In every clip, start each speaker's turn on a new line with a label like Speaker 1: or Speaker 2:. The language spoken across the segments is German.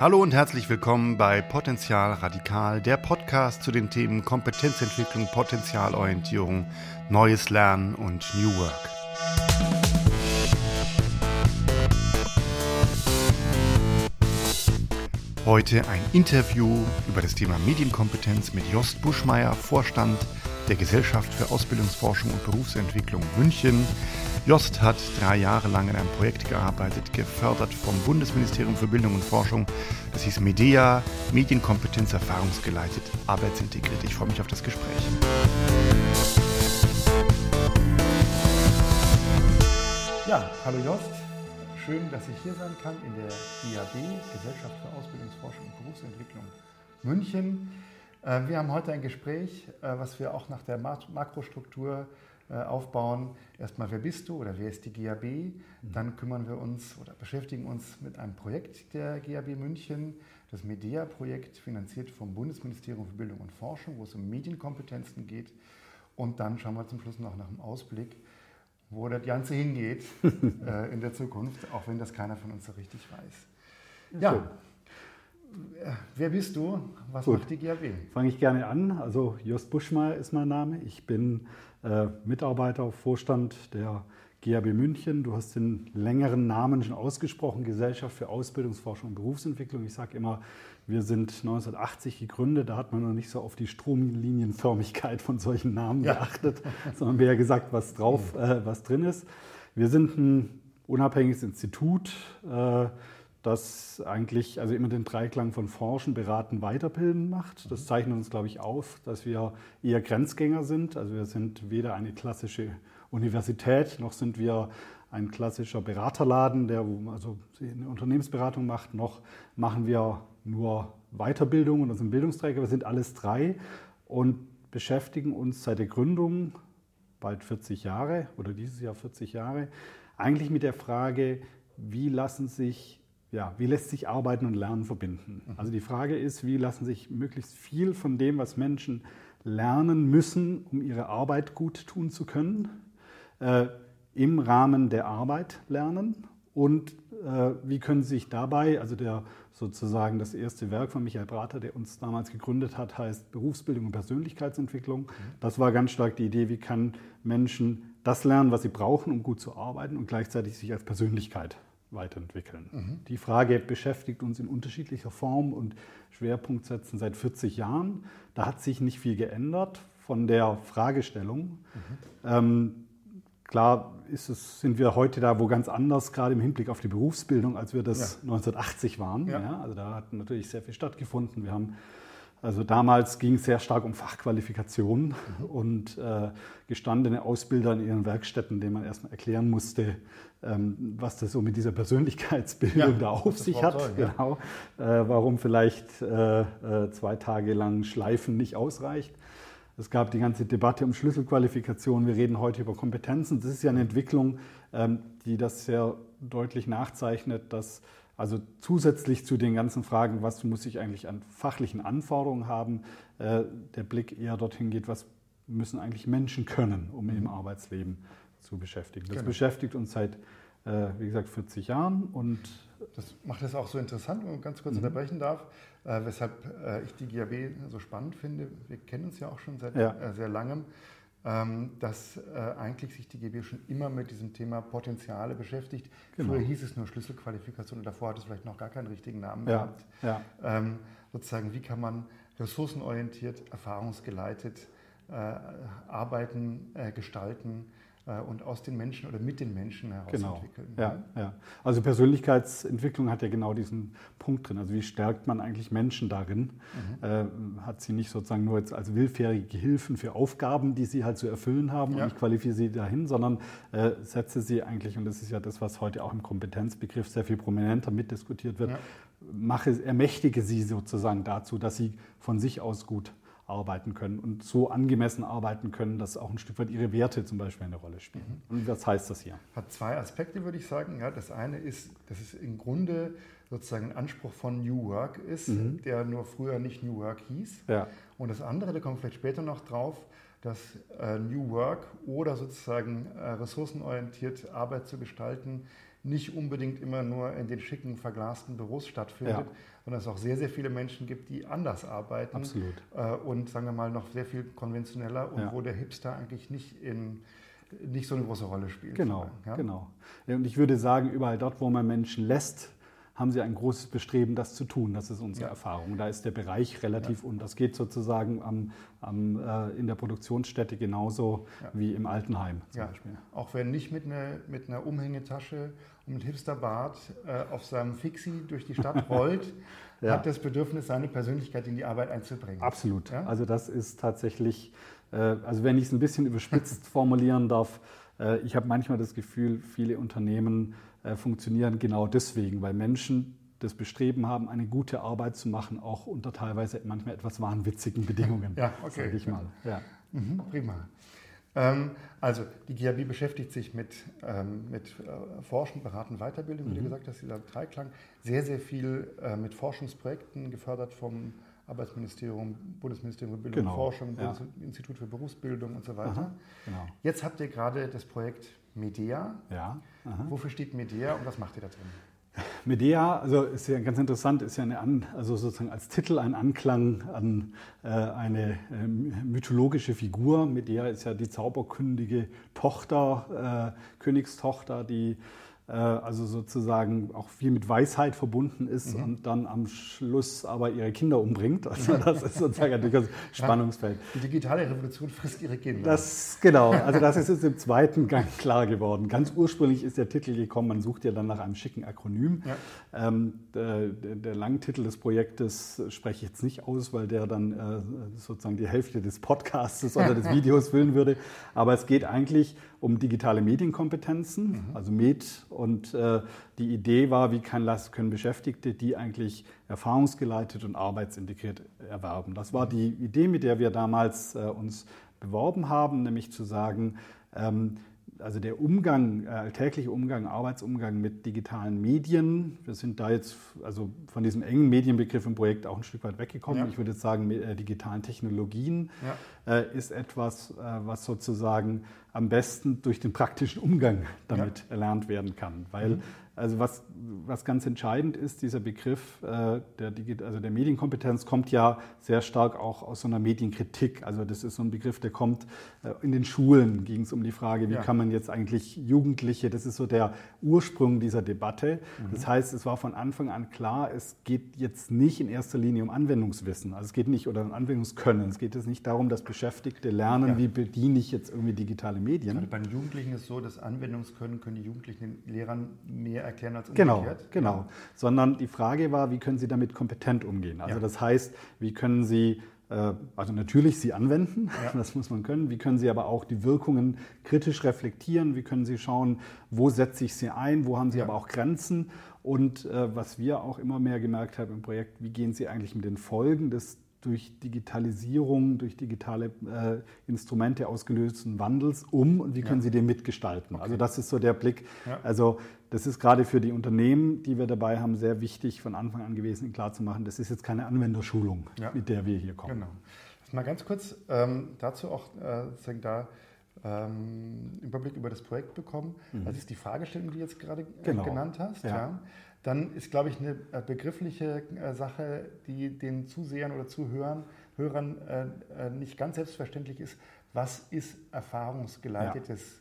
Speaker 1: Hallo und herzlich willkommen bei Potenzial Radikal, der Podcast zu den Themen Kompetenzentwicklung, Potenzialorientierung, neues Lernen und New Work. Heute ein Interview über das Thema Medienkompetenz mit Jost Buschmeier, Vorstand der Gesellschaft für Ausbildungsforschung und Berufsentwicklung München. Jost hat drei Jahre lang in einem Projekt gearbeitet, gefördert vom Bundesministerium für Bildung und Forschung. Das hieß MEDEA, Medienkompetenz erfahrungsgeleitet, arbeitsintegriert. Ich freue mich auf das Gespräch. Ja, hallo Jost. Schön, dass ich hier sein kann in der IAB, Gesellschaft für Ausbildungsforschung und Berufsentwicklung München. Äh, wir haben heute ein Gespräch, äh, was wir auch nach der Makrostruktur aufbauen. Erstmal, wer bist du oder wer ist die GAB? Mhm. Dann kümmern wir uns oder beschäftigen uns mit einem Projekt der GAB München, das MEDEA-Projekt, finanziert vom Bundesministerium für Bildung und Forschung, wo es um Medienkompetenzen geht. Und dann schauen wir zum Schluss noch nach dem Ausblick, wo das Ganze hingeht äh, in der Zukunft, auch wenn das keiner von uns so richtig weiß. Ja, ja. Wer bist du? Was Gut. macht die GAB?
Speaker 2: Fange ich gerne an. Also Jost Buschmeier ist mein Name. Ich bin äh, Mitarbeiter, Vorstand der GAB München. Du hast den längeren Namen schon ausgesprochen, Gesellschaft für Ausbildungsforschung und Berufsentwicklung. Ich sage immer, wir sind 1980 gegründet, da hat man noch nicht so auf die Stromlinienförmigkeit von solchen Namen ja. geachtet, sondern mehr gesagt, was drauf, äh, was drin ist. Wir sind ein unabhängiges Institut, äh, das eigentlich also immer den Dreiklang von Forschen, Beraten, Weiterbilden macht. Das mhm. zeichnet uns, glaube ich, auf, dass wir eher Grenzgänger sind. Also wir sind weder eine klassische Universität, noch sind wir ein klassischer Beraterladen, der also eine Unternehmensberatung macht, noch machen wir nur Weiterbildung und sind Bildungsträger. Wir sind alles drei und beschäftigen uns seit der Gründung, bald 40 Jahre oder dieses Jahr 40 Jahre, eigentlich mit der Frage, wie lassen sich ja, wie lässt sich Arbeiten und Lernen verbinden? Mhm. Also die Frage ist, wie lassen sich möglichst viel von dem, was Menschen lernen müssen, um ihre Arbeit gut tun zu können, äh, im Rahmen der Arbeit lernen und äh, wie können Sie sich dabei, also der sozusagen das erste Werk von Michael Brater, der uns damals gegründet hat, heißt Berufsbildung und Persönlichkeitsentwicklung. Mhm. Das war ganz stark die Idee, wie kann Menschen das lernen, was sie brauchen, um gut zu arbeiten und gleichzeitig sich als Persönlichkeit weiterentwickeln. Mhm. Die Frage beschäftigt uns in unterschiedlicher Form und Schwerpunkt setzen seit 40 Jahren. Da hat sich nicht viel geändert von der Fragestellung. Mhm. Ähm, klar es, sind wir heute da wo ganz anders, gerade im Hinblick auf die Berufsbildung, als wir das ja. 1980 waren. Ja. Ja, also da hat natürlich sehr viel stattgefunden. Wir haben also damals ging es sehr stark um Fachqualifikationen mhm. und äh, gestandene Ausbilder in ihren Werkstätten, denen man erstmal erklären musste, ähm, was das so mit dieser Persönlichkeitsbildung ja, da auf sich hat. Toll, ja. genau, äh, warum vielleicht äh, äh, zwei Tage lang Schleifen nicht ausreicht. Es gab die ganze Debatte um Schlüsselqualifikationen. Wir reden heute über Kompetenzen. Das ist ja eine Entwicklung, ähm, die das sehr deutlich nachzeichnet, dass also zusätzlich zu den ganzen Fragen, was muss ich eigentlich an fachlichen Anforderungen haben, äh, der Blick eher dorthin geht, was müssen eigentlich Menschen können, um im Arbeitsleben zu beschäftigen. Das genau. beschäftigt uns seit, äh, wie gesagt, 40 Jahren und
Speaker 1: das macht es auch so interessant, wenn man ganz kurz mhm. unterbrechen darf, äh, weshalb ich die GAB so spannend finde. Wir kennen uns ja auch schon seit ja. sehr langem. Ähm, dass äh, eigentlich sich die GB schon immer mit diesem Thema Potenziale beschäftigt. Genau. Früher hieß es nur Schlüsselqualifikation und davor hat es vielleicht noch gar keinen richtigen Namen ja. gehabt. Ja. Ähm, sozusagen, wie kann man ressourcenorientiert, erfahrungsgeleitet äh, arbeiten, äh, gestalten und aus den Menschen oder mit den Menschen heraus
Speaker 2: genau. entwickeln. Ja, ja. Also Persönlichkeitsentwicklung hat ja genau diesen Punkt drin. Also wie stärkt man eigentlich Menschen darin? Mhm. Äh, hat sie nicht sozusagen nur jetzt als willfährige Hilfen für Aufgaben, die sie halt zu erfüllen haben ja. und ich qualifiziere sie dahin, sondern äh, setze sie eigentlich, und das ist ja das, was heute auch im Kompetenzbegriff sehr viel prominenter mitdiskutiert wird, ja. mache, ermächtige sie sozusagen dazu, dass sie von sich aus gut arbeiten können und so angemessen arbeiten können, dass auch ein Stück weit ihre Werte zum Beispiel eine Rolle spielen. Mhm. Und was heißt das hier?
Speaker 1: Hat zwei Aspekte, würde ich sagen. Ja, das eine ist, dass es im Grunde sozusagen ein Anspruch von New Work ist, mhm. der nur früher nicht New Work hieß. Ja. Und das andere, da kommen wir vielleicht später noch drauf, dass äh, New Work oder sozusagen äh, ressourcenorientiert Arbeit zu gestalten nicht unbedingt immer nur in den schicken, verglasten Büros stattfindet, ja. Sondern es auch sehr, sehr viele Menschen gibt, die anders arbeiten.
Speaker 2: Absolut.
Speaker 1: Äh, und sagen wir mal noch sehr viel konventioneller und ja. wo der Hipster eigentlich nicht in nicht so eine große Rolle spielt.
Speaker 2: Genau, ja? genau. Und ich würde sagen, überall dort, wo man Menschen lässt, haben sie ein großes Bestreben, das zu tun. Das ist unsere ja. Erfahrung. Da ist der Bereich relativ ja. und das geht sozusagen am, am, äh, in der Produktionsstätte genauso ja. wie im Altenheim
Speaker 1: zum Beispiel. Auch wenn nicht mit, eine, mit einer Umhängetasche mit Hipsterbart äh, auf seinem Fixie durch die Stadt rollt, hat das Bedürfnis, seine Persönlichkeit in die Arbeit einzubringen.
Speaker 2: Absolut. Also das ist tatsächlich, äh, also wenn ich es ein bisschen überspitzt formulieren darf, äh, ich habe manchmal das Gefühl, viele Unternehmen äh, funktionieren genau deswegen, weil Menschen das Bestreben haben, eine gute Arbeit zu machen, auch unter teilweise manchmal etwas wahnwitzigen Bedingungen,
Speaker 1: ja, okay.
Speaker 2: sage ich mal. Ja.
Speaker 1: Mhm, prima. Ähm, also die GAB beschäftigt sich mit, ähm, mit äh, Forschen, Beraten, Weiterbildung, wie mhm. du gesagt hast, dieser Dreiklang. Sehr, sehr viel äh, mit Forschungsprojekten gefördert vom Arbeitsministerium, Bundesministerium für Bildung genau. und Forschung, ja. Institut für Berufsbildung und so weiter. Aha, genau. Jetzt habt ihr gerade das Projekt Medea.
Speaker 2: Ja.
Speaker 1: Wofür steht Medea und was macht ihr da drin?
Speaker 2: Medea, also ist ja ganz interessant, ist ja eine An, also sozusagen als Titel ein Anklang an äh, eine äh, mythologische Figur. Medea ist ja die zauberkündige Tochter, äh, Königstochter, die also sozusagen auch viel mit Weisheit verbunden ist mhm. und dann am Schluss aber ihre Kinder umbringt. Also das ist sozusagen ein durchaus Spannungsfeld.
Speaker 1: Die digitale Revolution frisst ihre Kinder.
Speaker 2: Das, genau, also das ist jetzt im zweiten Gang klar geworden. Ganz ursprünglich ist der Titel gekommen, man sucht ja dann nach einem schicken Akronym. Ja. Ähm, der, der Langtitel des Projektes spreche ich jetzt nicht aus, weil der dann äh, sozusagen die Hälfte des Podcasts oder des Videos füllen würde. Aber es geht eigentlich um digitale Medienkompetenzen, mhm. also MED. Und äh, die Idee war, wie kann, können Beschäftigte die eigentlich erfahrungsgeleitet und arbeitsintegriert erwerben. Das war die Idee, mit der wir damals äh, uns beworben haben, nämlich zu sagen, ähm, also der Umgang, äh, alltägliche Umgang, Arbeitsumgang mit digitalen Medien, wir sind da jetzt also von diesem engen Medienbegriff im Projekt auch ein Stück weit weggekommen. Ja. Ich würde jetzt sagen, mit, äh, digitalen Technologien ja. äh, ist etwas, was sozusagen am besten durch den praktischen Umgang damit ja. erlernt werden kann. Weil mhm. Also was, was ganz entscheidend ist, dieser Begriff äh, der, also der Medienkompetenz kommt ja sehr stark auch aus so einer Medienkritik. Also das ist so ein Begriff, der kommt äh, in den Schulen, ging es um die Frage, wie ja. kann man jetzt eigentlich Jugendliche, das ist so der Ursprung dieser Debatte. Mhm. Das heißt, es war von Anfang an klar, es geht jetzt nicht in erster Linie um Anwendungswissen, also es geht nicht oder um Anwendungskönnen. Es geht jetzt nicht darum, dass Beschäftigte lernen, ja. wie bediene ich jetzt irgendwie digitale Medien.
Speaker 1: Also bei den Jugendlichen ist es so, dass Anwendungskönnen können die Jugendlichen den Lehrern mehr erklären als
Speaker 2: genau, umgekehrt. Genau, genau. Sondern die Frage war, wie können Sie damit kompetent umgehen? Also ja. das heißt, wie können Sie äh, also natürlich sie anwenden, ja. das muss man können. Wie können Sie aber auch die Wirkungen kritisch reflektieren? Wie können Sie schauen, wo setze ich sie ein? Wo haben Sie ja. aber auch Grenzen? Und äh, was wir auch immer mehr gemerkt haben im Projekt, wie gehen Sie eigentlich mit den Folgen des durch Digitalisierung, durch digitale äh, Instrumente ausgelösten Wandels um und wie können ja. Sie den mitgestalten? Okay. Also das ist so der Blick. Ja. Also das ist gerade für die Unternehmen, die wir dabei haben, sehr wichtig von Anfang an gewesen, klarzumachen, das ist jetzt keine Anwenderschulung, ja. mit der wir hier kommen.
Speaker 1: Genau. Mal ganz kurz ähm, dazu auch äh, da ähm, Überblick über das Projekt bekommen. Mhm. Das ist die Fragestellung, die du jetzt gerade äh, genau. genannt hast. Ja. Dann ist, glaube ich, eine äh, begriffliche äh, Sache, die den Zusehern oder Zuhörern Hörern äh, nicht ganz selbstverständlich ist. Was ist erfahrungsgeleitetes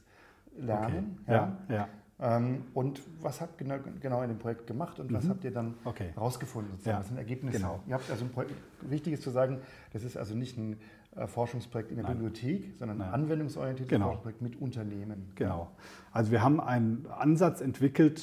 Speaker 1: ja. Lernen?
Speaker 2: Okay. Ja. ja.
Speaker 1: Ähm, und was habt ihr genau in dem Projekt gemacht und was mhm. habt ihr dann okay. rausgefunden? Ja. Was sind Ergebnisse? Genau. Ihr habt also ein Projekt, wichtig ist zu sagen, das ist also nicht ein Forschungsprojekt in der Nein. Bibliothek, sondern ein anwendungsorientiertes genau. Forschungsprojekt mit Unternehmen.
Speaker 2: Genau. Also wir haben einen Ansatz entwickelt,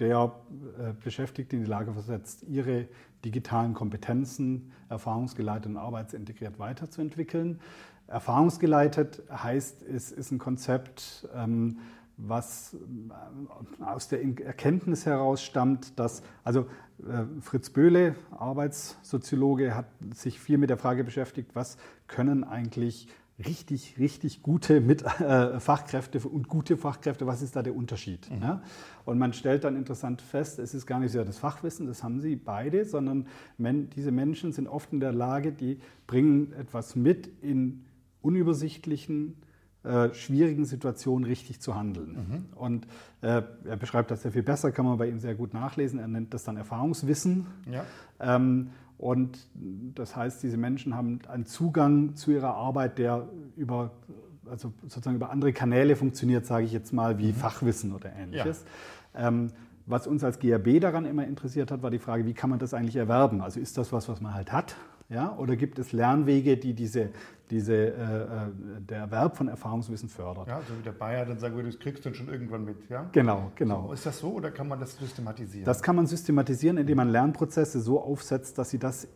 Speaker 2: der äh, Beschäftigte in die Lage versetzt, ihre digitalen Kompetenzen erfahrungsgeleitet und arbeitsintegriert weiterzuentwickeln. Erfahrungsgeleitet heißt, es ist ein Konzept, ähm, was äh, aus der Erkenntnis heraus stammt, dass, also äh, Fritz Böhle, Arbeitssoziologe, hat sich viel mit der Frage beschäftigt, was können eigentlich richtig, richtig gute mit, äh, Fachkräfte und gute Fachkräfte, was ist da der Unterschied? Mhm. Ja? Und man stellt dann interessant fest, es ist gar nicht so das Fachwissen, das haben sie beide, sondern men, diese Menschen sind oft in der Lage, die bringen etwas mit in unübersichtlichen, äh, schwierigen Situationen richtig zu handeln. Mhm. Und äh, er beschreibt das sehr viel besser, kann man bei ihm sehr gut nachlesen. Er nennt das dann Erfahrungswissen. Ja. Ähm, und das heißt, diese Menschen haben einen Zugang zu ihrer Arbeit, der über, also sozusagen über andere Kanäle funktioniert, sage ich jetzt mal, wie mhm. Fachwissen oder ähnliches. Ja. Ähm, was uns als GRB daran immer interessiert hat, war die Frage, wie kann man das eigentlich erwerben? Also ist das was, was man halt hat? Ja? Oder gibt es Lernwege, die diese, diese, äh, äh, der Erwerb von Erfahrungswissen fördert?
Speaker 1: Ja, so wie der Bayer dann sagen würde, das kriegst du dann schon irgendwann mit. Ja?
Speaker 2: Genau, genau.
Speaker 1: So, ist das so oder kann man das systematisieren?
Speaker 2: Das kann man systematisieren, indem man Lernprozesse so aufsetzt, dass sie das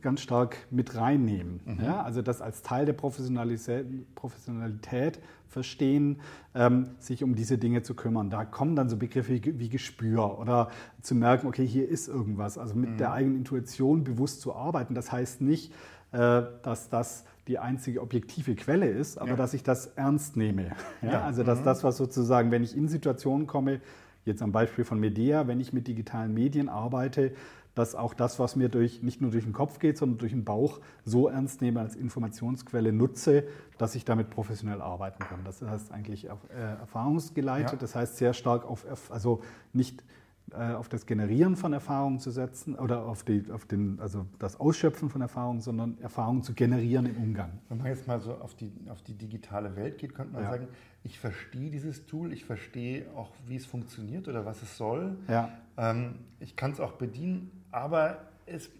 Speaker 2: ganz stark mit reinnehmen. Mhm. Ja? Also das als Teil der Professionalität verstehen, ähm, sich um diese Dinge zu kümmern. Da kommen dann so Begriffe wie, wie Gespür oder zu merken, okay, hier ist irgendwas. Also mit mhm. der eigenen Intuition bewusst zu arbeiten. Das heißt nicht, äh, dass das die einzige objektive Quelle ist, aber ja. dass ich das ernst nehme. Ja? ja. Also dass mhm. das, was sozusagen, wenn ich in Situationen komme, jetzt am Beispiel von Medea, wenn ich mit digitalen Medien arbeite, dass auch das, was mir durch, nicht nur durch den Kopf geht, sondern durch den Bauch so ernst nehme als Informationsquelle nutze, dass ich damit professionell arbeiten kann. Das heißt eigentlich äh, erfahrungsgeleitet, das heißt sehr stark auf, also nicht äh, auf das Generieren von Erfahrungen zu setzen oder auf, die, auf den, also das Ausschöpfen von Erfahrungen, sondern Erfahrungen zu generieren im Umgang.
Speaker 1: Wenn man jetzt mal so auf die, auf die digitale Welt geht, könnte man ja. sagen, ich verstehe dieses Tool, ich verstehe auch, wie es funktioniert oder was es soll. Ja. Ähm, ich kann es auch bedienen, aber es,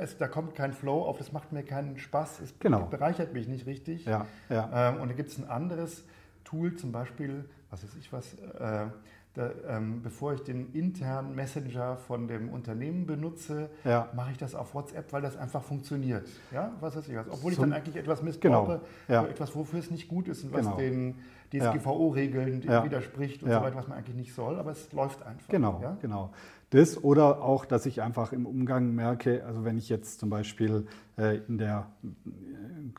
Speaker 1: es, da kommt kein Flow auf, das macht mir keinen Spaß, es genau. bereichert mich nicht richtig. Ja, ja. Ähm, und da gibt es ein anderes Tool, zum Beispiel, was weiß ich was, äh, da, ähm, bevor ich den internen Messenger von dem Unternehmen benutze, ja. mache ich das auf WhatsApp, weil das einfach funktioniert. Ja, was weiß ich was. Obwohl ich dann eigentlich etwas missbrauche, genau. ja. etwas, wofür es nicht gut ist und was genau. den DSGVO-Regeln widerspricht und so weiter, was man eigentlich nicht soll, aber es läuft einfach.
Speaker 2: Genau, genau. Das oder auch, dass ich einfach im Umgang merke, also wenn ich jetzt zum Beispiel äh, in der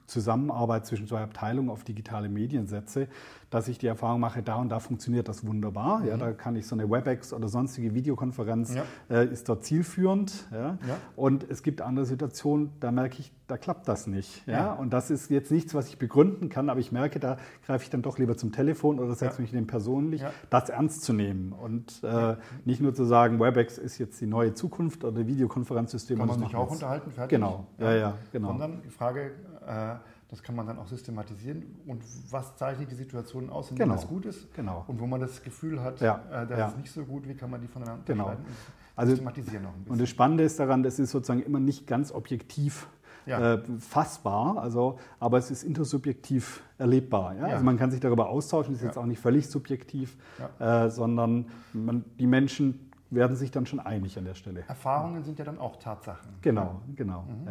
Speaker 2: Zusammenarbeit zwischen zwei Abteilungen auf digitale Medien setze, dass ich die Erfahrung mache, da und da funktioniert das wunderbar. Mhm. Ja, da kann ich so eine WebEx oder sonstige Videokonferenz, ja. äh, ist dort zielführend. Ja? ja? Und es gibt andere Situationen, da merke ich, da klappt das nicht. Ja? ja? Und das ist jetzt nichts, was ich begründen kann, aber ich merke, da greife ich dann doch lieber zum Telefon oder setze mich dem persönlich, das ernst zu nehmen. Und äh, nicht nur zu sagen, WebEx ist jetzt die neue Zukunft oder Videokonferenzsystem.
Speaker 1: Kann man sich auch unterhalten,
Speaker 2: fertig? Genau, ja, ja, genau.
Speaker 1: Sondern die Frage, äh, das kann man dann auch systematisieren. Und was zeichnet die Situation aus, in genau. das gut ist? Genau. Und wo man das Gefühl hat, ja. äh, das ja. ist nicht so gut, wie kann man die voneinander
Speaker 2: genau. unterscheiden? Also, systematisieren noch ein bisschen. Und das Spannende ist daran, das ist sozusagen immer nicht ganz objektiv ja. äh, fassbar, also, aber es ist intersubjektiv erlebbar. Ja? Also man kann sich darüber austauschen, ist jetzt auch nicht völlig subjektiv, äh, sondern man, die Menschen werden sich dann schon einig an der Stelle.
Speaker 1: Erfahrungen sind ja dann auch Tatsachen.
Speaker 2: Genau, genau. Mhm.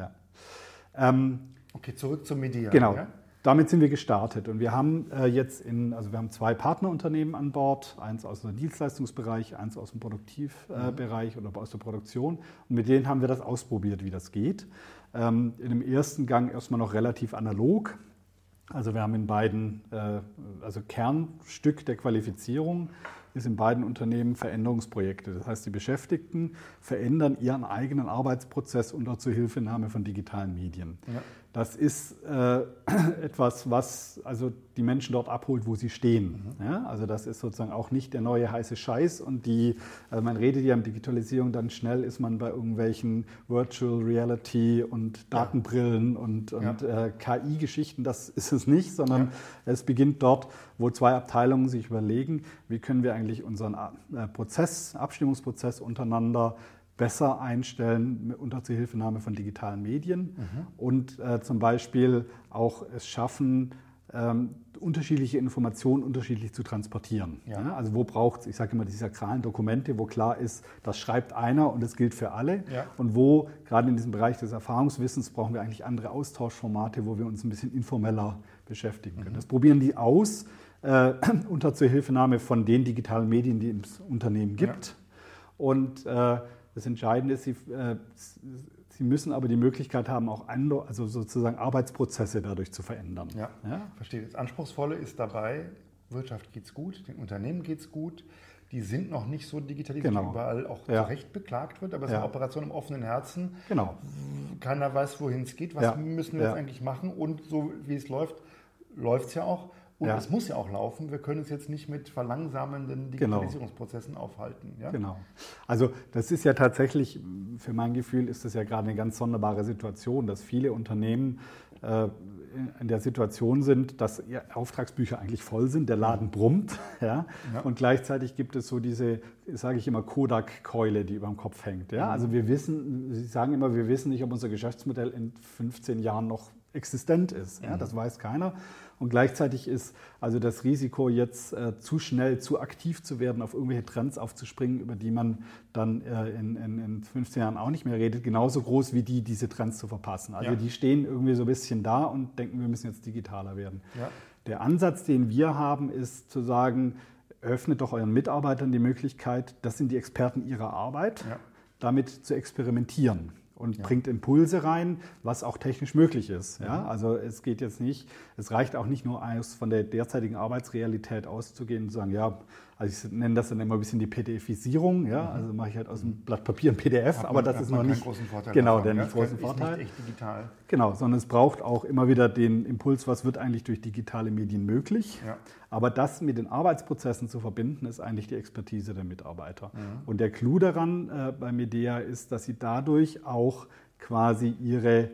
Speaker 2: Ähm,
Speaker 1: Okay, zurück zum Media.
Speaker 2: Genau. Damit sind wir gestartet und wir haben äh, jetzt in, also wir haben zwei Partnerunternehmen an Bord, eins aus dem Dienstleistungsbereich, eins aus dem Produktivbereich äh, oder aus der Produktion und mit denen haben wir das ausprobiert, wie das geht. Ähm, in dem ersten Gang erstmal noch relativ analog. Also wir haben in beiden, äh, also Kernstück der Qualifizierung ist in beiden Unternehmen Veränderungsprojekte. Das heißt, die Beschäftigten verändern ihren eigenen Arbeitsprozess unter Zuhilfenahme von digitalen Medien. Ja. Das ist äh, etwas, was also die Menschen dort abholt, wo sie stehen. Mhm. Ja, also das ist sozusagen auch nicht der neue heiße Scheiß und die, also man redet ja um Digitalisierung, dann schnell ist man bei irgendwelchen Virtual Reality und Datenbrillen ja. und, und ja. äh, KI-Geschichten. Das ist es nicht, sondern es beginnt dort, wo zwei Abteilungen sich überlegen, wie können wir eigentlich unseren äh, Prozess, Abstimmungsprozess untereinander besser einstellen unter Zuhilfenahme von digitalen Medien mhm. und äh, zum Beispiel auch es schaffen, ähm, unterschiedliche Informationen unterschiedlich zu transportieren. Ja. Ja, also wo braucht es, ich sage immer, die sakralen Dokumente, wo klar ist, das schreibt einer und es gilt für alle. Ja. Und wo, gerade in diesem Bereich des Erfahrungswissens, brauchen wir eigentlich andere Austauschformate, wo wir uns ein bisschen informeller beschäftigen können. Mhm. Das probieren die aus äh, unter Zuhilfenahme von den digitalen Medien, die es im Unternehmen gibt. Und äh, das Entscheidende ist, sie, äh, sie müssen aber die Möglichkeit haben, auch andere, also sozusagen Arbeitsprozesse dadurch zu verändern.
Speaker 1: Ja, ja? verstehe. Das Anspruchsvolle ist dabei, Wirtschaft geht es gut, den Unternehmen geht es gut. Die sind noch nicht so digitalisiert, genau. überall auch ja. zu Recht beklagt wird, aber es ja. ist eine Operation im offenen Herzen.
Speaker 2: Genau.
Speaker 1: Keiner weiß, wohin es geht. Was ja. müssen wir jetzt eigentlich machen? Und so wie es läuft, läuft es ja auch. Und ja. es muss ja auch laufen. Wir können es jetzt nicht mit verlangsamenden genau. Digitalisierungsprozessen genau. aufhalten.
Speaker 2: Ja? Genau. Also das ist ja tatsächlich, für mein Gefühl ist das ja gerade eine ganz sonderbare Situation, dass viele Unternehmen äh, in der Situation sind, dass Auftragsbücher eigentlich voll sind, der Laden brummt. Ja? ja. Und gleichzeitig gibt es so diese, sage ich immer, Kodak-Keule, die über dem Kopf hängt. Ja? Also wir wissen, Sie sagen immer, wir wissen nicht, ob unser Geschäftsmodell in 15 Jahren noch existent ist. Ja? Mhm. Das weiß keiner. Und gleichzeitig ist also das Risiko, jetzt äh, zu schnell, zu aktiv zu werden, auf irgendwelche Trends aufzuspringen, über die man dann äh, in, in, in 15 Jahren auch nicht mehr redet, genauso groß wie die, diese Trends zu verpassen. Also ja. die stehen irgendwie so ein bisschen da und denken, wir müssen jetzt digitaler werden. Ja. Der Ansatz, den wir haben, ist zu sagen, öffnet doch euren Mitarbeitern die Möglichkeit, das sind die Experten ihrer Arbeit, ja. damit zu experimentieren und ja. bringt Impulse rein, was auch technisch möglich ist. Ja? Mhm. Also es geht jetzt nicht, es reicht auch nicht nur aus, von der derzeitigen Arbeitsrealität auszugehen und zu sagen, ja, also ich nenne das dann immer ein bisschen die PDFisierung, ja, mhm. also mache ich halt aus dem Blatt Papier ein PDF, hat aber man, das ist noch nicht
Speaker 1: großen Vorteil
Speaker 2: genau davon, der nicht großen Vorteil.
Speaker 1: Nicht echt digital.
Speaker 2: Genau, sondern es braucht auch immer wieder den Impuls, was wird eigentlich durch digitale Medien möglich. Ja. Aber das mit den Arbeitsprozessen zu verbinden, ist eigentlich die Expertise der Mitarbeiter. Mhm. Und der Clou daran äh, bei Medea ist, dass sie dadurch auch quasi ihre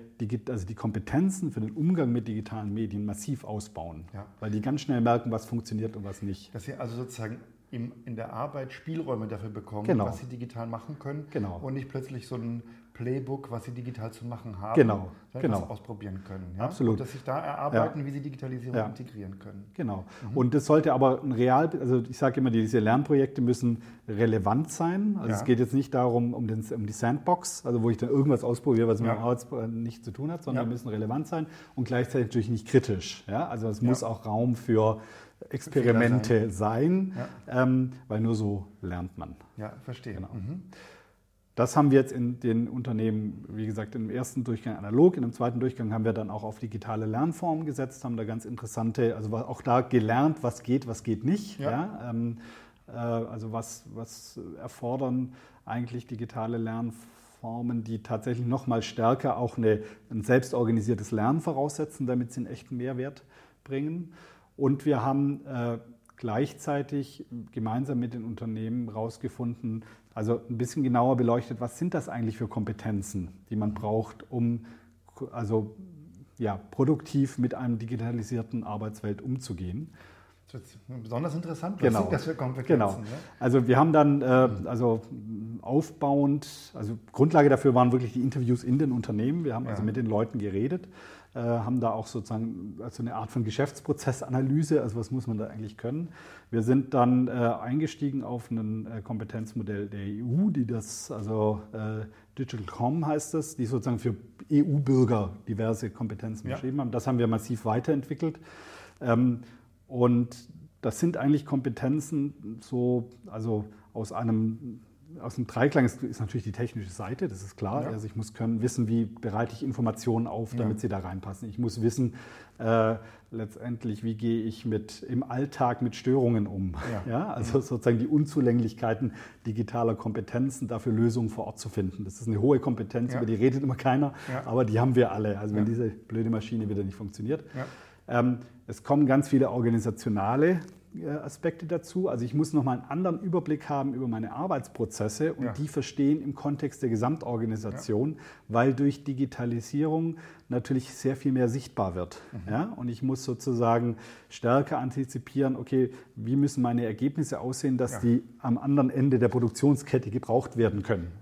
Speaker 2: also die Kompetenzen für den Umgang mit digitalen Medien massiv ausbauen, ja. weil die ganz schnell merken, was funktioniert und was nicht.
Speaker 1: Dass sie also sozusagen im, in der Arbeit Spielräume dafür bekommen, genau. was sie digital machen können
Speaker 2: genau.
Speaker 1: und nicht plötzlich so ein Playbook, was sie digital zu machen haben,
Speaker 2: genau.
Speaker 1: genau. ausprobieren können.
Speaker 2: Ja? Absolut. Und
Speaker 1: dass sich da erarbeiten, ja. wie sie Digitalisierung ja. integrieren können.
Speaker 2: Genau. Mhm. Und das sollte aber ein real, also ich sage immer, diese Lernprojekte müssen relevant sein. Also ja. es geht jetzt nicht darum, um, den, um, die Sandbox, also wo ich dann irgendwas ausprobiere, was mit dem Arbeits nichts zu tun hat, sondern die müssen relevant sein und gleichzeitig natürlich nicht kritisch. Ja? Also es muss auch Raum für Experimente sein, ja. ähm, weil nur so lernt man.
Speaker 1: Ja, verstehe. Genau. Mhm.
Speaker 2: Das haben wir jetzt in den Unternehmen, wie gesagt, im ersten Durchgang analog, in dem zweiten Durchgang haben wir dann auch auf digitale Lernformen gesetzt, haben da ganz interessante, also auch da gelernt, was geht, was geht nicht. Ja. ja ähm, äh, also was, was erfordern eigentlich digitale Lernformen, die tatsächlich noch mal stärker auch eine, ein selbstorganisiertes Lernen voraussetzen, damit sie einen echten Mehrwert bringen. Und wir haben äh, gleichzeitig gemeinsam mit den Unternehmen herausgefunden, also ein bisschen genauer beleuchtet, was sind das eigentlich für Kompetenzen, die man braucht, um also, ja, produktiv mit einer digitalisierten Arbeitswelt umzugehen.
Speaker 1: Das ist besonders interessant. Was
Speaker 2: genau.
Speaker 1: sind das für Kompetenzen?
Speaker 2: Genau. Ja? Also wir haben dann äh, also aufbauend, also Grundlage dafür waren wirklich die Interviews in den Unternehmen. Wir haben ja. also mit den Leuten geredet äh, haben da auch sozusagen also eine Art von Geschäftsprozessanalyse, also was muss man da eigentlich können. Wir sind dann äh, eingestiegen auf ein äh, Kompetenzmodell der EU, die das, also äh, Digital Com heißt das, die sozusagen für EU-Bürger diverse Kompetenzen ja. beschrieben haben. Das haben wir massiv weiterentwickelt. Ähm, und das sind eigentlich Kompetenzen so, also aus einem aus dem Dreiklang ist, ist, natürlich die technische Seite, das ist klar. Ja. Also ich muss können, wissen, wie bereite ich Informationen auf, damit ja. sie da reinpassen. Ich muss wissen, äh, letztendlich, wie gehe ich mit, im Alltag mit Störungen um. Ja. ja. Also sozusagen die Unzulänglichkeiten digitaler Kompetenzen, dafür Lösungen vor Ort zu finden. Das ist eine hohe Kompetenz, über die redet immer keiner, aber die haben wir alle. Also wenn diese blöde Maschine wieder nicht funktioniert. Ähm, es kommen ganz viele organisationale Aspekte dazu. Also ich muss nochmal einen anderen Überblick haben über meine Arbeitsprozesse und ja. die verstehen im Kontext der Gesamtorganisation, ja. weil durch Digitalisierung natürlich sehr viel mehr sichtbar wird. Mhm. Ja? Und ich muss sozusagen stärker antizipieren, okay, wie müssen meine Ergebnisse aussehen, dass ja. die am anderen Ende der Produktionskette gebraucht werden können.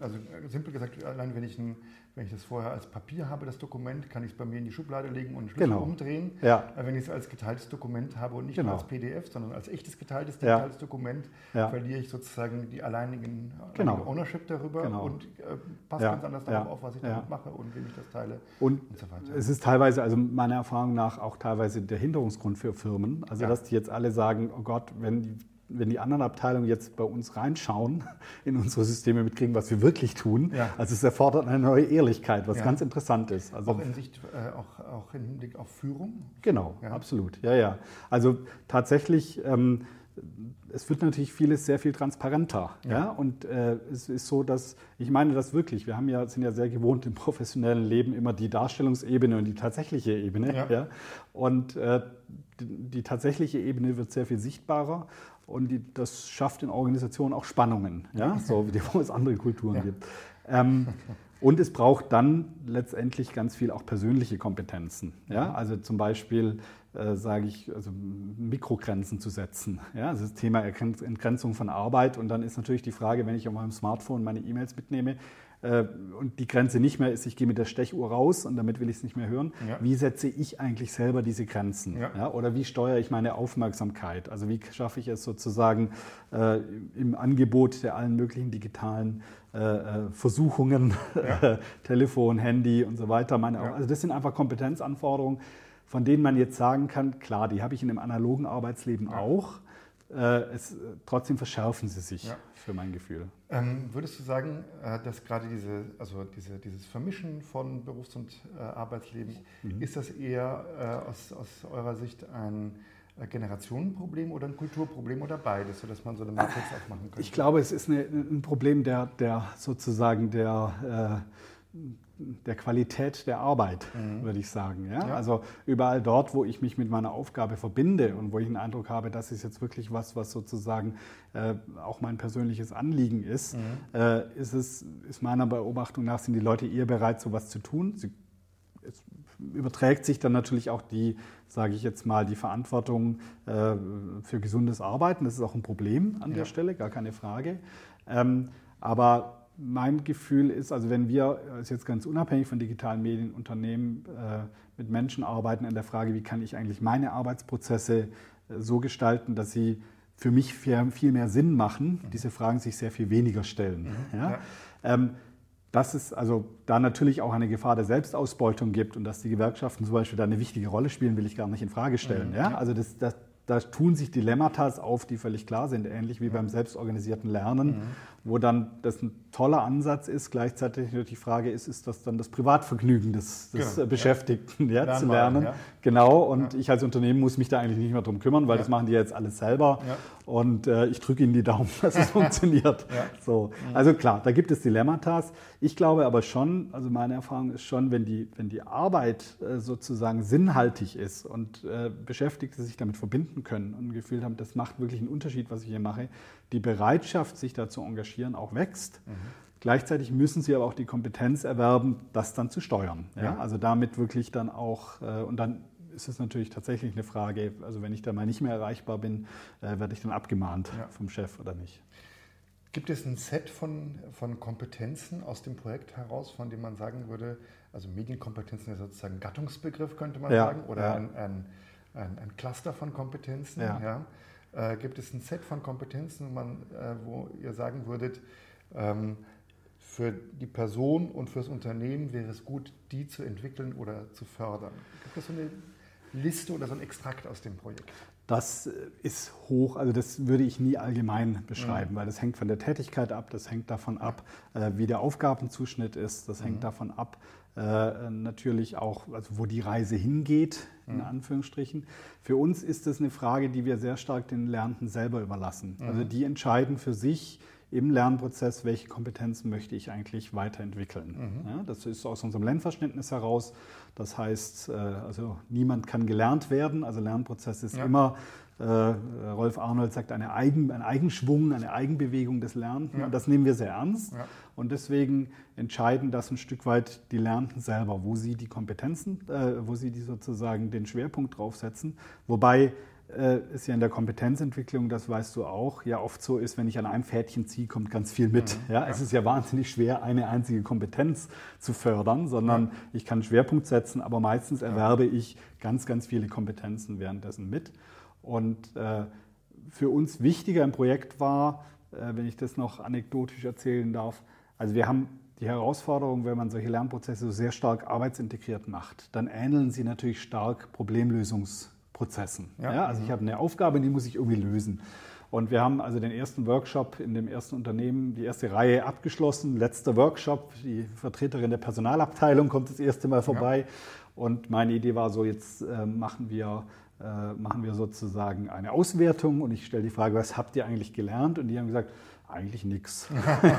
Speaker 1: Also äh, simpel gesagt, allein wenn ich ein wenn ich das vorher als Papier habe, das Dokument, kann ich es bei mir in die Schublade legen und Schlüssel genau. umdrehen.
Speaker 2: Ja.
Speaker 1: Wenn ich es als geteiltes Dokument habe und nicht genau. als PDF, sondern als echtes geteiltes digitales ja. Dokument, ja. verliere ich sozusagen die alleinigen
Speaker 2: genau.
Speaker 1: Ownership darüber
Speaker 2: genau.
Speaker 1: und äh, passe ganz anders darauf auf, was ich damit mache und wem ich das teile
Speaker 2: und, und so weiter. Es ist teilweise, also meiner Erfahrung nach, auch teilweise der Hinderungsgrund für Firmen. Also dass die jetzt alle sagen, oh Gott, wenn die wenn die anderen Abteilungen jetzt bei uns reinschauen, in unsere Systeme mitkriegen, was wir wirklich tun. Ja. Also es erfordert eine neue Ehrlichkeit, was ja. ganz interessant ist.
Speaker 1: Also auch in Sicht, äh, auch, auch im Hinblick auf Führung?
Speaker 2: Genau, ja. absolut. Ja, ja. Also tatsächlich, ähm, es wird natürlich vieles sehr viel transparenter. Ja. Und äh, es ist so, dass, ich meine das wirklich, wir haben ja, sind ja sehr gewohnt im professionellen Leben immer die Darstellungsebene und die tatsächliche Ebene. Ja. ja? Und äh, die, die, tatsächliche Ebene wird sehr viel sichtbarer und die, das schafft in Organisationen auch Spannungen, ja? so wie wo es andere Kulturen ja. gibt. Ähm, und es braucht dann letztendlich ganz viel auch persönliche Kompetenzen. Ja? Also zum Beispiel äh, sage ich, also Mikrogrenzen zu setzen. Ja? Also das Thema Entgrenzung von Arbeit. Und dann ist natürlich die Frage, wenn ich auf meinem Smartphone meine E-Mails mitnehme, äh, und die Grenze nicht mehr ist, ich gehe mit der Stechuhr raus und damit will ich es nicht mehr hören. Ja. Wie setze ich eigentlich selber diese Grenzen? Ja. Ja, oder wie steuere ich meine Aufmerksamkeit? Also wie schaffe ich es sozusagen äh, im Angebot der allen möglichen digitalen äh, äh Versuchungen, Telefon, Handy und so weiter. Meine, also das sind einfach Kompetenzanforderungen, von denen man jetzt sagen kann, klar, die habe ich in einem analogen Arbeitsleben auch. Äh, es, trotzdem verschärfen sie sich für mein Gefühl.
Speaker 1: Ähm, würdest du sagen, äh, dass gerade diese, also diese, dieses Vermischen von Berufs- und äh, Arbeitsleben, mhm. ist das eher äh, aus, aus eurer Sicht ein äh, Generationenproblem oder ein Kulturproblem oder beides, sodass man so eine Matrix aufmachen könnte?
Speaker 2: Ich glaube, es ist eine, ein Problem der, der sozusagen der äh, der Qualität der Arbeit, mhm. würde ich sagen. Ja? ja? Also überall dort, wo ich mich mit meiner Aufgabe verbinde und wo ich den Eindruck habe, das ist jetzt wirklich was, was sozusagen äh, auch mein persönliches Anliegen ist, mhm. äh, ist es, ist meiner Beobachtung nach, sind die Leute eher bereit, sowas zu tun. Sie, es überträgt sich dann natürlich auch die, sage ich jetzt mal, die Verantwortung äh, für gesundes Arbeiten. Das ist auch ein Problem an ja. der Stelle, gar keine Frage. Ähm, aber mein Gefühl ist, also wenn wir, das ist jetzt ganz unabhängig von digitalen Medienunternehmen, äh, mit Menschen arbeiten an der Frage, wie kann ich eigentlich meine Arbeitsprozesse äh, so gestalten, dass sie für mich viel mehr Sinn machen, mhm. diese Fragen sich sehr viel weniger stellen. Mhm. Ja? Ja. Ähm, dass es also da natürlich auch eine Gefahr der Selbstausbeutung gibt und dass die Gewerkschaften zum Beispiel da eine wichtige Rolle spielen, will ich gar nicht in Frage stellen. Mhm. Ja? Also das, das, da tun sich Dilemmata auf, die völlig klar sind, ähnlich wie beim selbstorganisierten Lernen, mhm. wo dann das ein toller Ansatz ist. Gleichzeitig die Frage ist, ist das dann das Privatvergnügen des, des genau. Beschäftigten, ja. Ja, zu lernen? Ja. Genau, und ich als Unternehmen muss mich da eigentlich nicht mehr drum kümmern, weil das machen die jetzt alles selber. Und äh, ich drücke ihnen die Daumen, dass es funktioniert. So. Mhm. Also klar, da gibt es Dilemmata. Ich glaube aber schon, also meine Erfahrung ist schon, wenn die, wenn die Arbeit äh, sozusagen sinnhaltig ist und äh, Beschäftigte sich damit verbinden können und ein Gefühl haben, das macht wirklich einen Unterschied, was ich hier mache, die Bereitschaft, sich da zu engagieren, auch wächst. Mhm. Gleichzeitig müssen sie aber auch die Kompetenz erwerben, das dann zu steuern. Ja? ja. Also damit wirklich dann auch, äh, und dann ist es natürlich tatsächlich eine Frage, also wenn ich da mal nicht mehr erreichbar bin, äh, werde ich dann abgemahnt ja. vom Chef oder nicht.
Speaker 1: Gibt es ein Set von, von Kompetenzen aus dem Projekt heraus, von dem man sagen würde, also Medienkompetenzen ist sozusagen ein Gattungsbegriff, könnte man ja, sagen, oder ja. ein, ein, ein, ein, Cluster von Kompetenzen? Ja. Äh, gibt es ein Set von Kompetenzen, wo, man, äh, wo ihr sagen würdet, ähm, für die Person und fürs Unternehmen wäre es gut, die zu entwickeln oder zu fördern? Gibt es so eine Liste oder so ein Extrakt aus dem Projekt?
Speaker 2: Das ist hoch, also das würde ich nie allgemein beschreiben, mhm. weil das hängt von der Tätigkeit ab, das hängt davon ab, äh, wie der Aufgabenzuschnitt ist, das hängt mhm. davon ab, äh, natürlich auch, also wo die Reise hingeht, in mhm. Anführungsstrichen. Für uns ist das eine Frage, die wir sehr stark den Lernenden selber überlassen. Also mhm. die entscheiden für sich, im Lernprozess, welche Kompetenzen möchte ich eigentlich weiterentwickeln. Mhm. Ja, das ist aus unserem Lernverständnis heraus. Das heißt, äh, also niemand kann gelernt werden. Also Lernprozess ist ja. immer, Rolf Arnold sagt, eine Eigen, ein Eigenschwung, eine Eigenbewegung des Lernenden. Ja. Und das nehmen wir sehr ernst. Und deswegen entscheiden das ein Stück weit die Lernenden selber, wo sie die Kompetenzen, äh, wo sie die sozusagen den Schwerpunkt draufsetzen. Wobei äh, ist ja in der Kompetenzentwicklung, das weißt du auch, ja oft so ist, wenn ich an einem Pferdchen ziehe, kommt ganz viel mit. Mhm. Ja, es ist ja wahnsinnig schwer, eine einzige Kompetenz zu fördern, sondern ja. ich kann einen Schwerpunkt setzen, aber meistens erwerbe ich ganz, ganz viele Kompetenzen währenddessen mit. Und äh, für uns wichtiger im Projekt war, äh, wenn ich das noch anekdotisch erzählen darf, also wir haben die Herausforderung, wenn man solche Lernprozesse sehr stark arbeitsintegriert macht, dann ähneln sie natürlich stark Problemlösungs Prozessen. Ja. ja also ich habe eine Aufgabe, die muss ich irgendwie lösen. Und wir haben also den ersten Workshop in dem ersten Unternehmen, die erste Reihe abgeschlossen. Letzter Workshop, die Vertreterin der Personalabteilung kommt das erste Mal vorbei. Ja. Und meine Idee war so, jetzt äh, machen, wir, machen wir sozusagen eine Auswertung und ich stelle die Frage, was habt ihr eigentlich gelernt? Und die haben gesagt, eigentlich nichts.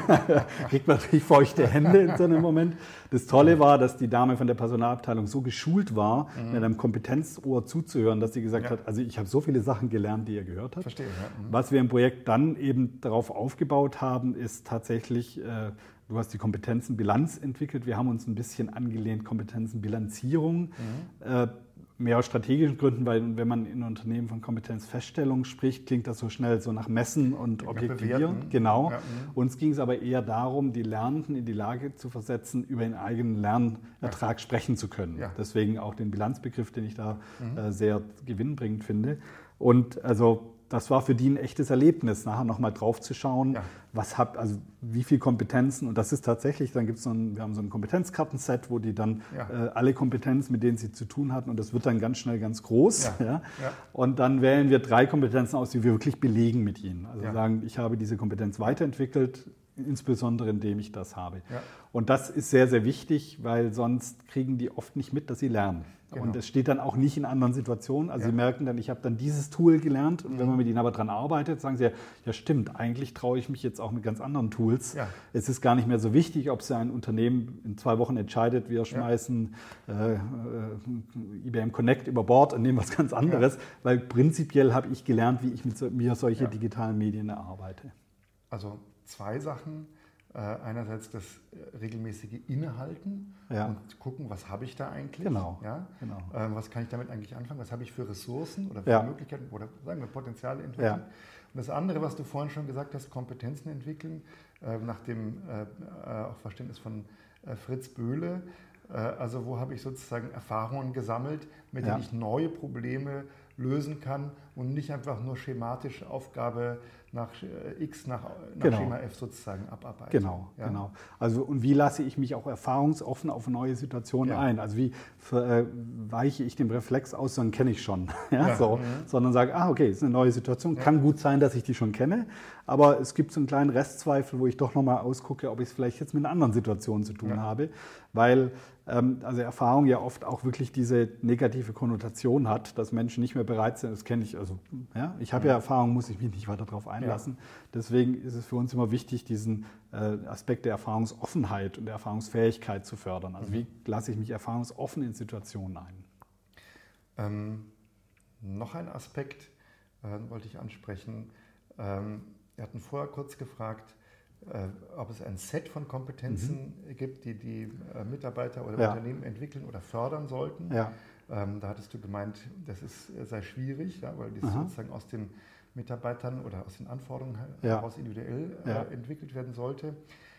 Speaker 2: Kriegt man natürlich feuchte Hände in so einem Moment. Das Tolle war, dass die Dame von der Personalabteilung so geschult war, mhm. mit einem Kompetenzohr zuzuhören, dass sie gesagt ja. hat, also ich habe so viele Sachen gelernt, die ihr gehört habt. Verstehe. Ja. Mhm. Was wir im Projekt dann eben darauf aufgebaut haben, ist tatsächlich, äh, du hast die Kompetenzenbilanz entwickelt. Wir haben uns ein bisschen angelehnt, Kompetenzenbilanzierung. Mhm. Äh, mehr aus strategischen Gründen, weil wenn man in Unternehmen von Kompetenzfeststellung spricht, klingt das so schnell so nach Messen und Objektivieren. Genau. Ja, mhm. Uns ging es aber eher darum, die Lernenden in die Lage zu versetzen, über den eigenen Lernertrag ja. sprechen zu können. Ja. Deswegen auch den Bilanzbegriff, den ich da mhm. äh, sehr gewinnbringend finde. Und also das war für die ein echtes Erlebnis, nachher nochmal drauf zu schauen, ja. was habt, also wie viele Kompetenzen. Und das ist tatsächlich, dann gibt es so ein, wir haben so ein Kompetenzkartenset, wo die dann ja. äh, alle Kompetenzen, mit denen sie zu tun hatten, und das wird dann ganz schnell ganz groß. Ja. Und dann wählen wir drei Kompetenzen aus, die wir wirklich belegen mit ihnen. Also sagen, ich habe diese Kompetenz weiterentwickelt, insbesondere indem ich das habe. Und das ist sehr, sehr wichtig, weil sonst kriegen die oft nicht mit, dass sie lernen. Genau. Und es steht dann auch nicht in anderen Situationen. Also ja. sie merken dann, ich habe dann dieses Tool gelernt und mhm. wenn man mit ihnen aber dran arbeitet, sagen sie ja, ja stimmt, eigentlich traue ich mich jetzt auch mit ganz anderen Tools. Ja. Es ist gar nicht mehr so wichtig, ob sie ein Unternehmen in zwei Wochen entscheidet, wir schmeißen ja. äh, äh, IBM Connect über Bord und nehmen was ganz anderes, weil prinzipiell habe ich gelernt, wie ich mit mir solche digitalen Medien erarbeite.
Speaker 1: Also zwei Sachen. Äh, einerseits das äh, regelmäßige Innehalten ja. und gucken, was habe ich da eigentlich?
Speaker 2: Genau.
Speaker 1: Ja? genau. Ähm, was kann ich damit eigentlich anfangen? Was habe ich für Ressourcen oder für ja. Möglichkeiten oder sagen wir Potenziale entwickeln? Und das andere, was du vorhin schon gesagt hast, Kompetenzen entwickeln, äh, nach dem auch Verständnis von Fritz Böhle. Also wo habe ich sozusagen Erfahrungen gesammelt, mit denen ich neue Probleme lösen kann und nicht einfach nur schematisch Aufgabe nach äh, X, nach, nach genau. Schema F sozusagen abarbeiten.
Speaker 2: Genau, ja? genau. Also und wie lasse ich mich auch erfahrungsoffen auf neue Situationen ja. ein? Also wie äh, weiche ich dem Reflex aus, dann kenne ich schon. ja, so. Mhm. Sondern sage, ah, okay, ist eine neue Situation. Kann gut sein, dass ich die schon kenne, aber es gibt so einen kleinen Restzweifel, wo ich doch nochmal ausgucke, ob ich es vielleicht jetzt mit einer anderen Situation zu tun habe. Weil ähm, also Erfahrung ja oft auch wirklich diese negative Konnotation hat, dass Menschen nicht mehr bereit sind. Das kenne ich. Also ja, ich habe ja. ja Erfahrung, muss ich mich nicht weiter darauf einlassen. Ja. Deswegen ist es für uns immer wichtig, diesen äh, Aspekt der Erfahrungsoffenheit und der Erfahrungsfähigkeit zu fördern. Also mhm. wie lasse ich mich erfahrungsoffen in Situationen ein?
Speaker 1: Ähm, noch ein Aspekt äh, wollte ich ansprechen. Ähm, wir hatten vorher kurz gefragt, äh, ob es ein Set von Kompetenzen mhm. gibt, die die äh, Mitarbeiter oder ja. Unternehmen entwickeln oder fördern sollten. Ja. Ähm, da hattest du gemeint, das ist äh, sehr schwierig, ja, weil das sozusagen aus den Mitarbeitern oder aus den Anforderungen heraus individuell äh, entwickelt werden sollte.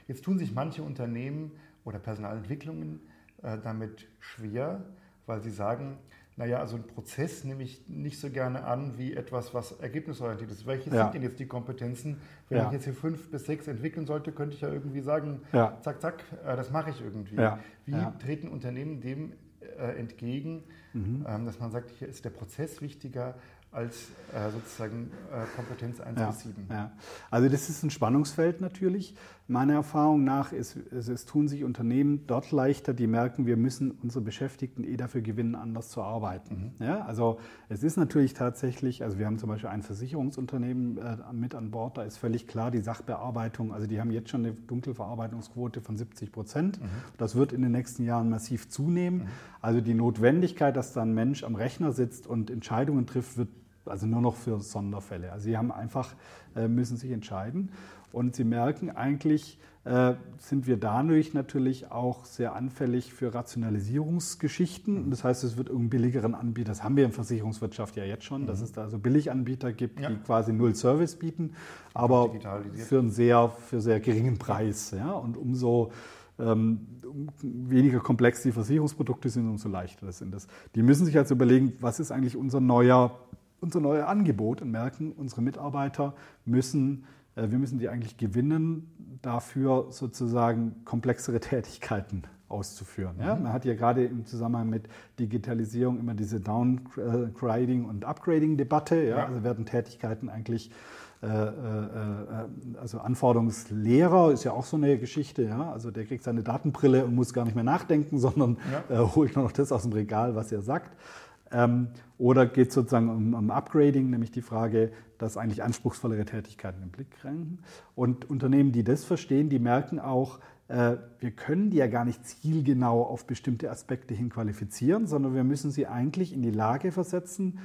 Speaker 1: Jetzt tun sich manche Unternehmen oder Personalentwicklungen äh, damit schwer, weil sie sagen, naja, also ein Prozess nehme ich nicht so gerne an wie etwas, was ergebnisorientiert ist. Welche ja. sind denn jetzt die Kompetenzen? Wenn ja. ich jetzt hier fünf bis sechs entwickeln sollte, könnte ich ja irgendwie sagen, ja. zack, zack, äh, das mache ich irgendwie. Wie treten Unternehmen dem äh, entgegen, mhm. ähm, dass man sagt, hier ist der Prozess wichtiger als äh, sozusagen äh, Kompetenz 1 ja, bis 7.
Speaker 2: Ja. Also das ist ein Spannungsfeld natürlich. Meiner Erfahrung nach ist, es, es tun sich Unternehmen dort leichter, die merken, wir müssen unsere Beschäftigten eh dafür gewinnen, anders zu arbeiten. Mhm. Ja, also es ist natürlich tatsächlich, also wir haben zum Beispiel ein Versicherungsunternehmen äh, mit an Bord, da ist völlig klar die Sachbearbeitung, also die haben jetzt schon eine Dunkelverarbeitungsquote von 70 Prozent. Mhm. Das wird in den nächsten Jahren massiv zunehmen. Mhm. Also die Notwendigkeit, dass da ein Mensch am Rechner sitzt und Entscheidungen trifft, wird also nur noch für Sonderfälle. Also sie haben einfach, äh, müssen sich entscheiden. Und Sie merken eigentlich, äh, sind wir dadurch natürlich auch sehr anfällig für Rationalisierungsgeschichten. Das heißt, es wird irgendeinen billigeren Anbieter, das haben wir in Versicherungswirtschaft ja jetzt schon, dass mhm. es da so Billiganbieter gibt, ja. die quasi null Service bieten, aber für einen sehr, für sehr geringen Preis. Ja? Und umso ähm, weniger komplex die Versicherungsprodukte sind, umso leichter sind das. Die müssen sich also überlegen, was ist eigentlich unser neuer, unser neuer Angebot und merken, unsere Mitarbeiter müssen äh, wir müssen die eigentlich gewinnen, dafür sozusagen komplexere Tätigkeiten auszuführen. Mhm. Ja? Man hat ja gerade im Zusammenhang mit Digitalisierung immer diese Downgrading- und Upgrading-Debatte. Ja? ja? Also werden Tätigkeiten eigentlich, äh, äh, äh, also Anforderungslehrer ist ja auch so eine Geschichte. Ja? Also der kriegt seine Datenbrille und muss gar nicht mehr nachdenken, sondern äh, holt nur noch das aus dem Regal, was er sagt. Ähm, oder geht es sozusagen um, um, Upgrading, nämlich die Frage, dass eigentlich anspruchsvollere Tätigkeiten im Blick kränken. Und Unternehmen, die das verstehen, die merken auch, äh, wir können die ja gar nicht zielgenau auf bestimmte Aspekte hin qualifizieren, sondern wir müssen sie eigentlich in die Lage versetzen,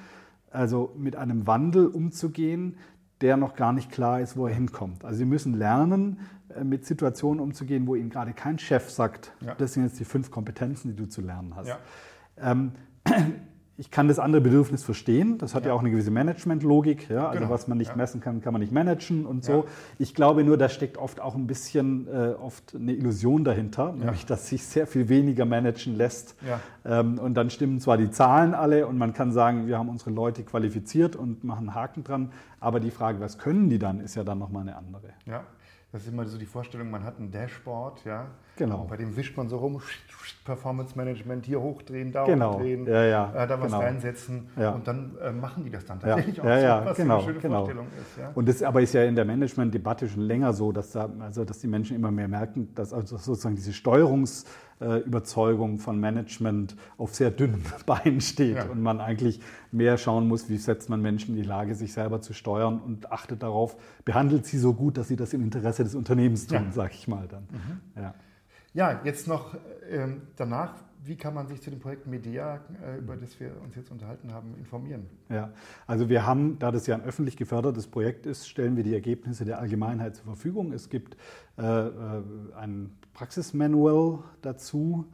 Speaker 2: also mit einem Wandel umzugehen, der noch gar nicht klar ist, wo er hinkommt. Also sie müssen lernen, äh, mit Situationen umzugehen, wo ihnen gerade kein Chef sagt, ja. das sind jetzt die fünf Kompetenzen, die du zu lernen hast. Ja. Ähm, ich kann das andere Bedürfnis verstehen. Das hat ja, ja auch eine gewisse Managementlogik. Ja? Also genau. was man nicht ja. messen kann, kann man nicht managen und so. Ich glaube nur, da steckt oft auch ein bisschen äh, oft eine Illusion dahinter, nämlich dass sich sehr viel weniger managen lässt. Ähm, und dann stimmen zwar die Zahlen alle und man kann sagen, wir haben unsere Leute qualifiziert und machen einen Haken dran, aber die Frage, was können die dann, ist ja dann nochmal eine andere.
Speaker 1: Ja. Das ist immer so die Vorstellung, man hat ein Dashboard, ja.
Speaker 2: Genau. Und
Speaker 1: bei dem wischt man so rum, Performance Management, hier hochdrehen, da
Speaker 2: genau.
Speaker 1: hochdrehen,
Speaker 2: ja, ja.
Speaker 1: Äh, da was
Speaker 2: genau.
Speaker 1: reinsetzen
Speaker 2: ja.
Speaker 1: und dann äh, machen die das dann tatsächlich
Speaker 2: ja. auch so, was genau, eine schöne genau. Vorstellung ist. Und das aber ist ja in der Management-Debatte schon länger so, dass, da, also, dass die Menschen immer mehr merken, dass also sozusagen diese Steuerungs- äh, von Management auf sehr dünnen Beinen steht und man eigentlich mehr schauen muss, wie setzt man Menschen in die Lage, sich selber zu steuern und achtet darauf, behandelt sie so gut, dass sie das im Interesse des Unternehmens tun, sage ich mal dann.
Speaker 1: Mhm. Ja. Ja. jetzt noch ähm, danach wie kann man sich zu dem Projekt Medea, äh, über das wir uns jetzt unterhalten haben, informieren?
Speaker 2: Ja, also wir haben, da das ja ein öffentlich gefördertes Projekt ist, stellen wir die Ergebnisse der Allgemeinheit zur Verfügung. Es gibt äh, äh ein Praxismanual dazu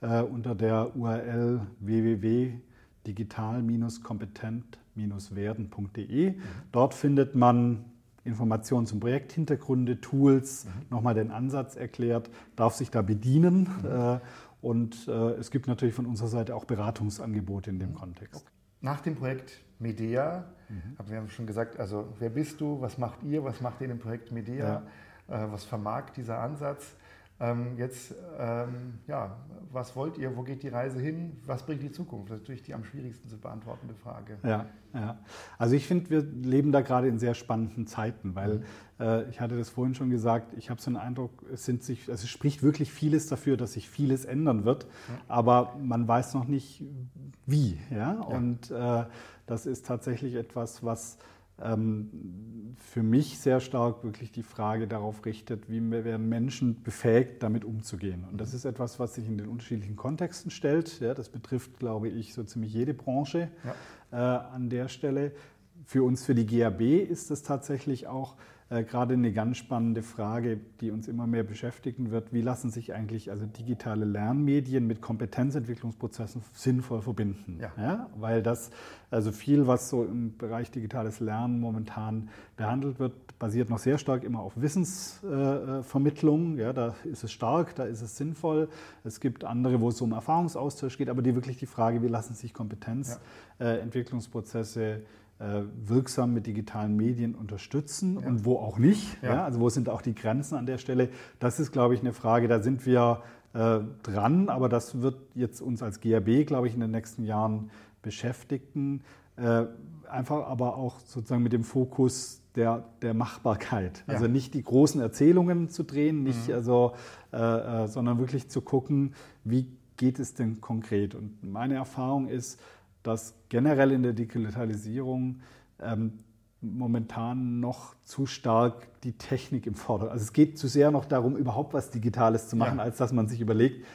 Speaker 2: äh, unter der URL www.digital-kompetent-werden.de. Mhm. Dort findet man Informationen zum Projekt, Hintergründe, Tools, mhm. nochmal den Ansatz erklärt, darf sich da bedienen. Mhm. Äh, und äh, es gibt natürlich von unserer Seite auch Beratungsangebote in dem Kontext.
Speaker 1: Nach dem Projekt Medea, mhm. haben wir schon gesagt, also wer bist du, was macht ihr, was macht ihr in dem Projekt Medea, ja. äh, was vermag dieser Ansatz? Ähm, jetzt, ähm, ja, was wollt ihr? Wo geht die Reise hin? Was bringt die Zukunft? Das ist natürlich die am schwierigsten zu beantwortende Frage.
Speaker 2: Ja, ja. Also ich finde, wir leben da gerade in sehr spannenden Zeiten, weil mhm. äh, ich hatte das vorhin schon gesagt, ich habe so einen Eindruck, es, sind sich, also es spricht wirklich vieles dafür, dass sich vieles ändern wird, mhm. aber man weiß noch nicht wie. Ja? ja. Und äh, das ist tatsächlich etwas, was ähm, für mich sehr stark wirklich die Frage darauf richtet, wie werden Menschen befähigt, damit umzugehen. Und das ist etwas, was sich in den unterschiedlichen Kontexten stellt. Ja, das betrifft, glaube ich, so ziemlich jede Branche ja. äh, an der Stelle. Für uns, für die GAB, ist es tatsächlich auch äh, gerade eine ganz spannende Frage, die uns immer mehr beschäftigen wird. Wie lassen sich eigentlich also digitale Lernmedien mit Kompetenzentwicklungsprozessen sinnvoll verbinden? Ja. ja. Weil das, also viel, was so im Bereich digitales Lernen momentan behandelt wird, basiert noch sehr stark immer auf Wissensvermittlung. Äh, ja, da ist es stark, da ist es sinnvoll. Es gibt andere, wo es um Erfahrungsaustausch geht, aber die wirklich die Frage, wie lassen sich Kompetenzentwicklungsprozesse ja. äh, wirksam mit digitalen Medien unterstützen ja. und wo auch nicht. Ja. ja. also wo sind auch die Grenzen an der Stelle? Das ist, glaube ich, eine Frage, da sind wir äh, dran, aber das wird jetzt uns als GAB, glaube ich, in den nächsten Jahren beschäftigen. Äh, einfach aber auch sozusagen mit dem Fokus der, der Machbarkeit. Also nicht die großen Erzählungen zu drehen, nicht, mhm. also, äh, äh, sondern wirklich zu gucken, wie geht es denn konkret. Und meine Erfahrung ist, dass generell in der Digitalisierung ähm, momentan noch zu stark die Technik im Vordergrund. Also es geht zu sehr noch darum, überhaupt was Digitales zu machen, ja. als dass man sich überlegt,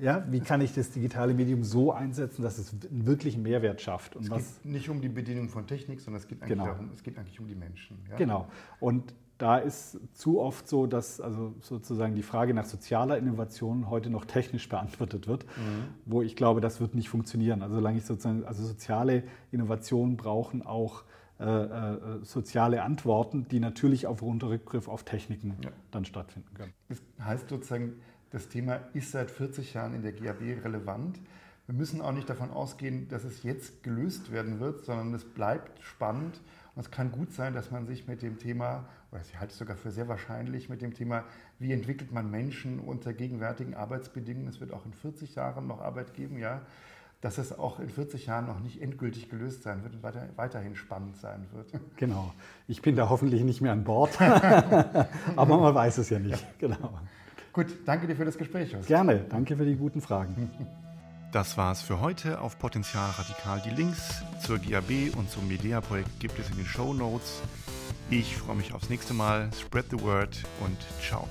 Speaker 2: ja, wie kann ich das digitale Medium so einsetzen, dass es einen wirklichen Mehrwert schafft.
Speaker 1: Und es geht nicht um die Bedienung von Technik, sondern es geht eigentlich, genau. darum, es geht eigentlich um die Menschen.
Speaker 2: Ja? Genau. Und da ist zu oft so, dass also sozusagen die Frage nach sozialer Innovation heute noch technisch beantwortet wird, mhm. wo ich glaube, das wird nicht funktionieren. Also solange ich sozusagen, also soziale Innovationen brauchen auch äh, äh, soziale Antworten, die natürlich auf Rückgriff auf Techniken ja. dann stattfinden können.
Speaker 1: Das heißt sozusagen, das Thema ist seit 40 Jahren in der GAB relevant. Wir müssen auch nicht davon ausgehen, dass es jetzt gelöst werden wird, sondern es bleibt spannend und es kann gut sein, dass man sich mit dem Thema, oder ich halte es sogar für sehr wahrscheinlich, mit dem Thema, wie entwickelt man Menschen unter gegenwärtigen Arbeitsbedingungen, es wird auch in 40 Jahren noch Arbeit geben, ja, dass es auch in 40 Jahren noch nicht endgültig gelöst sein wird und weiter, weiterhin spannend sein wird.
Speaker 2: Genau. Ich bin da hoffentlich nicht mehr an Bord, aber man weiß es ja nicht. Ja. Genau.
Speaker 1: Gut, danke dir für das Gespräch.
Speaker 2: Gerne, danke für die guten Fragen.
Speaker 1: Das war's für heute auf Potenzial Radikal. Die Links zur GAB und zum Medea-Projekt gibt es in den Show Notes. Ich freue mich aufs nächste Mal. Spread the word und ciao.